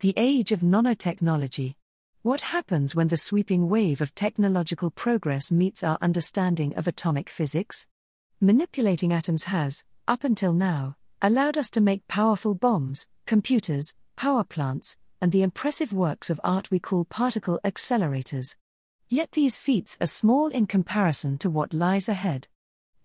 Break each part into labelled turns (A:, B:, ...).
A: The age of nanotechnology. What happens when the sweeping wave of technological progress meets our understanding of atomic physics? Manipulating atoms has, up until now, allowed us to make powerful bombs, computers, power plants, and the impressive works of art we call particle accelerators. Yet these feats are small in comparison to what lies ahead.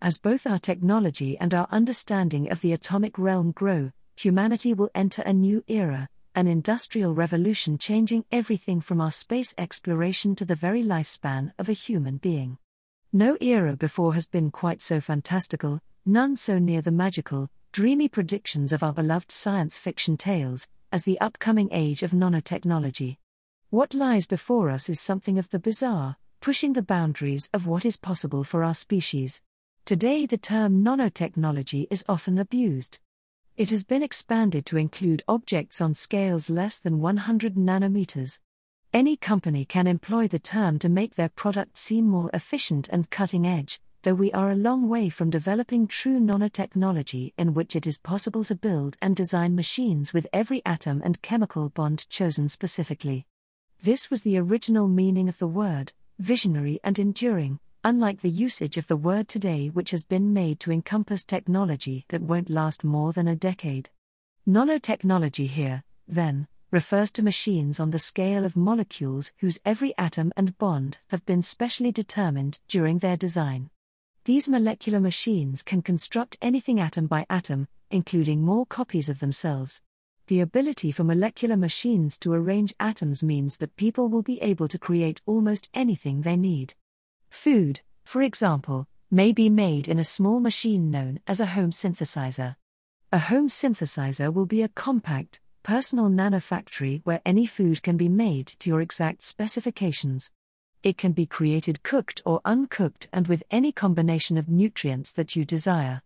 A: As both our technology and our understanding of the atomic realm grow, humanity will enter a new era, an industrial revolution changing everything from our space exploration to the very lifespan of a human being. No era before has been quite so fantastical, none so near the magical, dreamy predictions of our beloved science fiction tales, as the upcoming age of nanotechnology. What lies before us is something of the bizarre, pushing the boundaries of what is possible for our species. Today, the term nanotechnology is often abused. It has been expanded to include objects on scales less than 100 nanometers. Any company can employ the term to make their product seem more efficient and cutting edge, though we are a long way from developing true nanotechnology in which it is possible to build and design machines with every atom and chemical bond chosen specifically. This was the original meaning of the word, visionary and enduring, unlike the usage of the word today, which has been made to encompass technology that won't last more than a decade. Nanotechnology here, then, refers to machines on the scale of molecules whose every atom and bond have been specially determined during their design. These molecular machines can construct anything atom by atom, including more copies of themselves. The ability for molecular machines to arrange atoms means that people will be able to create almost anything they need. Food, for example, may be made in a small machine known as a home synthesizer. A home synthesizer will be a compact, personal nanofactory where any food can be made to your exact specifications. It can be created cooked or uncooked and with any combination of nutrients that you desire.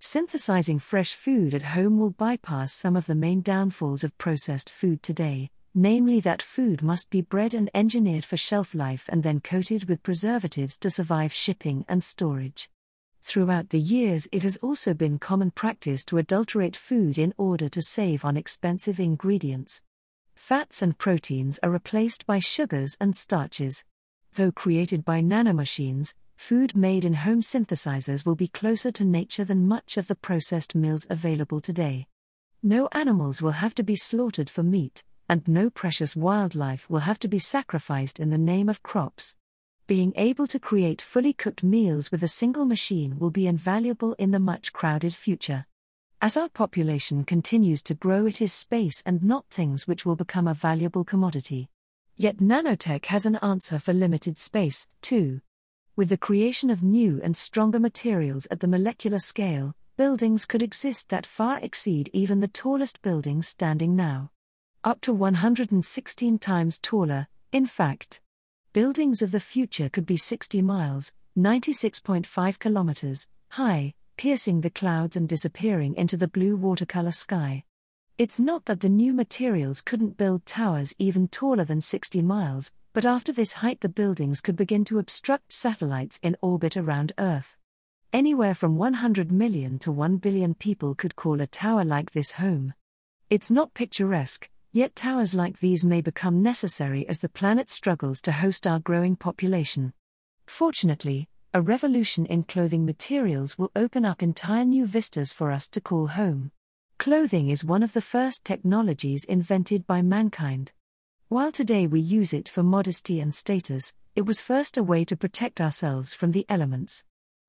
A: Synthesizing fresh food at home will bypass some of the main downfalls of processed food today, namely that food must be bred and engineered for shelf life and then coated with preservatives to survive shipping and storage. Throughout the years, it has also been common practice to adulterate food in order to save on expensive ingredients. Fats and proteins are replaced by sugars and starches. Though created by nanomachines, food made in home synthesizers will be closer to nature than much of the processed meals available today. No animals will have to be slaughtered for meat, and no precious wildlife will have to be sacrificed in the name of crops. Being able to create fully cooked meals with a single machine will be invaluable in the much crowded future. As our population continues to grow, it is space and not things which will become a valuable commodity. Yet nanotech has an answer for limited space, too. With the creation of new and stronger materials at the molecular scale, buildings could exist that far exceed even the tallest buildings standing now up to 116 times taller, in fact. Buildings of the future could be 60 miles, 96.5 kilometers, high, piercing the clouds and disappearing into the blue watercolor sky. It's not that the new materials couldn't build towers even taller than 60 miles, but after this height, the buildings could begin to obstruct satellites in orbit around Earth. Anywhere from 100 million to 1 billion people could call a tower like this home. It's not picturesque, Yet towers like these may become necessary as the planet struggles to host our growing population. Fortunately, a revolution in clothing materials will open up entire new vistas for us to call home. Clothing is one of the first technologies invented by mankind. While today we use it for modesty and status, it was first a way to protect ourselves from the elements.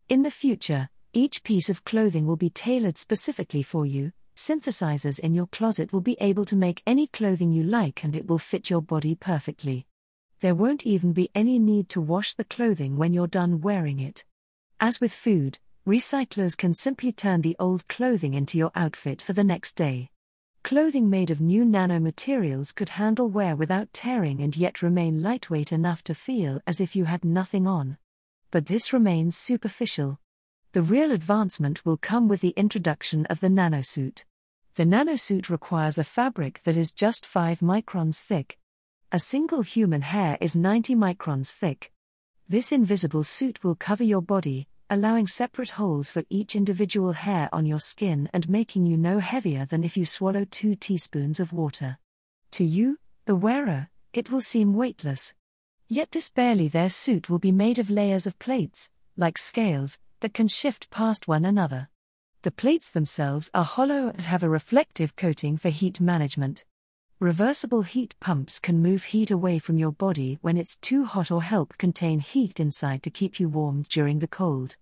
A: In the future, each piece of clothing will be tailored specifically for you, synthesizers in your closet will be able to make any clothing you like and it will fit your body perfectly. There won't even be any need to wash the clothing when you're done wearing it. As with food, recyclers can simply turn the old clothing into your outfit for the next day. Clothing made of new nanomaterials could handle wear without tearing and yet remain lightweight enough to feel as if you had nothing on. But this remains superficial. The real advancement will come with the introduction of the nanosuit. The nanosuit requires a fabric that is just 5 microns thick. A single human hair is 90 microns thick. This invisible suit will cover your body, allowing separate holes for each individual hair on your skin and making you no heavier than if you swallow 2 teaspoons of water. To you, the wearer, it will seem weightless. Yet this barely there suit will be made of layers of plates, like scales, that can shift past one another. The plates themselves are hollow and have a reflective coating for heat management. Reversible heat pumps can move heat away from your body when it's too hot or help contain heat inside to keep you warm during the cold.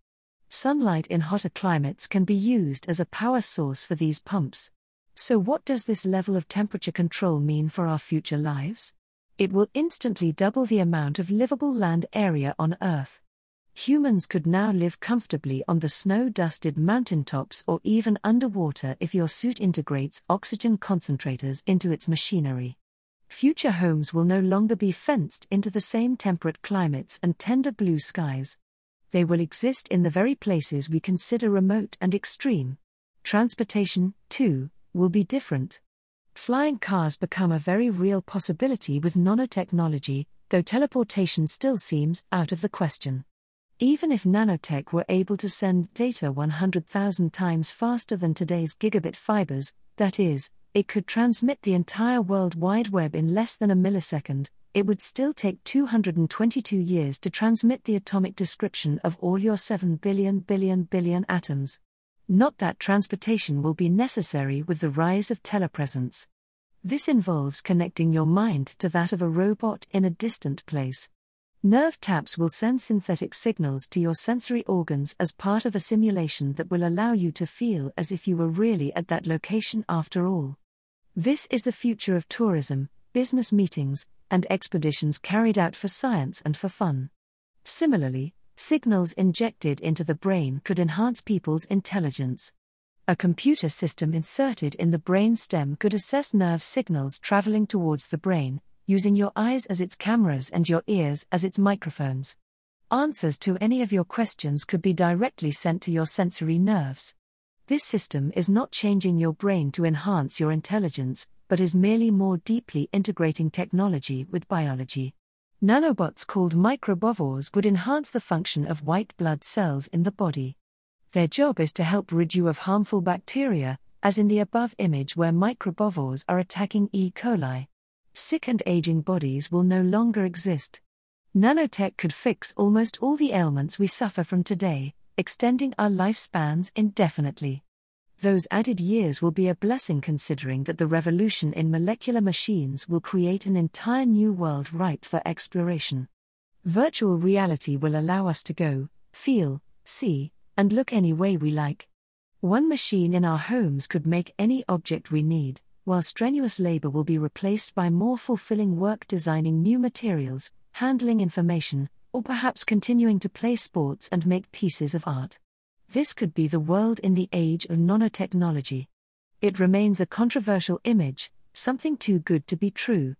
A: Sunlight in hotter climates can be used as a power source for these pumps. So, what does this level of temperature control mean for our future lives? It will instantly double the amount of livable land area on Earth. Humans could now live comfortably on the snow dusted mountaintops or even underwater if your suit integrates oxygen concentrators into its machinery. Future homes will no longer be fenced into the same temperate climates and tender blue skies. They will exist in the very places we consider remote and extreme. Transportation, too, will be different. Flying cars become a very real possibility with nanotechnology, though teleportation still seems out of the question. Even if nanotech were able to send data 100,000 times faster than today's gigabit fibers, that is, it could transmit the entire World Wide Web in less than a millisecond, it would still take 222 years to transmit the atomic description of all your 7 billion billion billion atoms. Not that transportation will be necessary with the rise of telepresence. This involves connecting your mind to that of a robot in a distant place. Nerve taps will send synthetic signals to your sensory organs as part of a simulation that will allow you to feel as if you were really at that location after all. This is the future of tourism, business meetings, and expeditions carried out for science and for fun. Similarly, signals injected into the brain could enhance people's intelligence. A computer system inserted in the brain stem could assess nerve signals traveling towards the brain, using your eyes as its cameras and your ears as its microphones. Answers to any of your questions could be directly sent to your sensory nerves. This system is not changing your brain to enhance your intelligence, but is merely more deeply integrating technology with biology. Nanobots called microbivores would enhance the function of white blood cells in the body. Their job is to help rid you of harmful bacteria, as in the above image where microbivores are attacking E. coli sick and aging bodies will no longer exist. Nanotech could fix almost all the ailments we suffer from today, extending our lifespans indefinitely. Those added years will be a blessing considering that the revolution in molecular machines will create an entire new world ripe for exploration. Virtual reality will allow us to go, feel, see, and look any way we like. One machine in our homes could make any object we need while strenuous labor will be replaced by more fulfilling work designing new materials, handling information, or perhaps continuing to play sports and make pieces of art. This could be the world in the age of nanotechnology. It remains a controversial image, something too good to be true.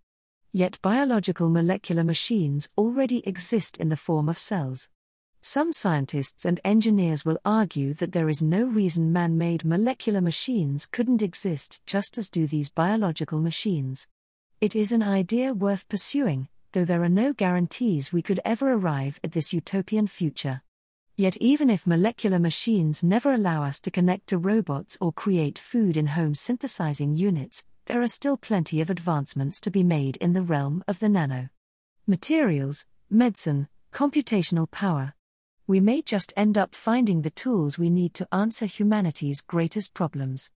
A: Yet biological molecular machines already exist in the form of cells. Some scientists and engineers will argue that there is no reason man made molecular machines couldn't exist just as do these biological machines. It is an idea worth pursuing, though there are no guarantees we could ever arrive at this utopian future. Yet, even if molecular machines never allow us to connect to robots or create food in home synthesizing units, there are still plenty of advancements to be made in the realm of the nano. Materials, medicine, computational power we may just end up finding the tools we need to answer humanity's greatest problems.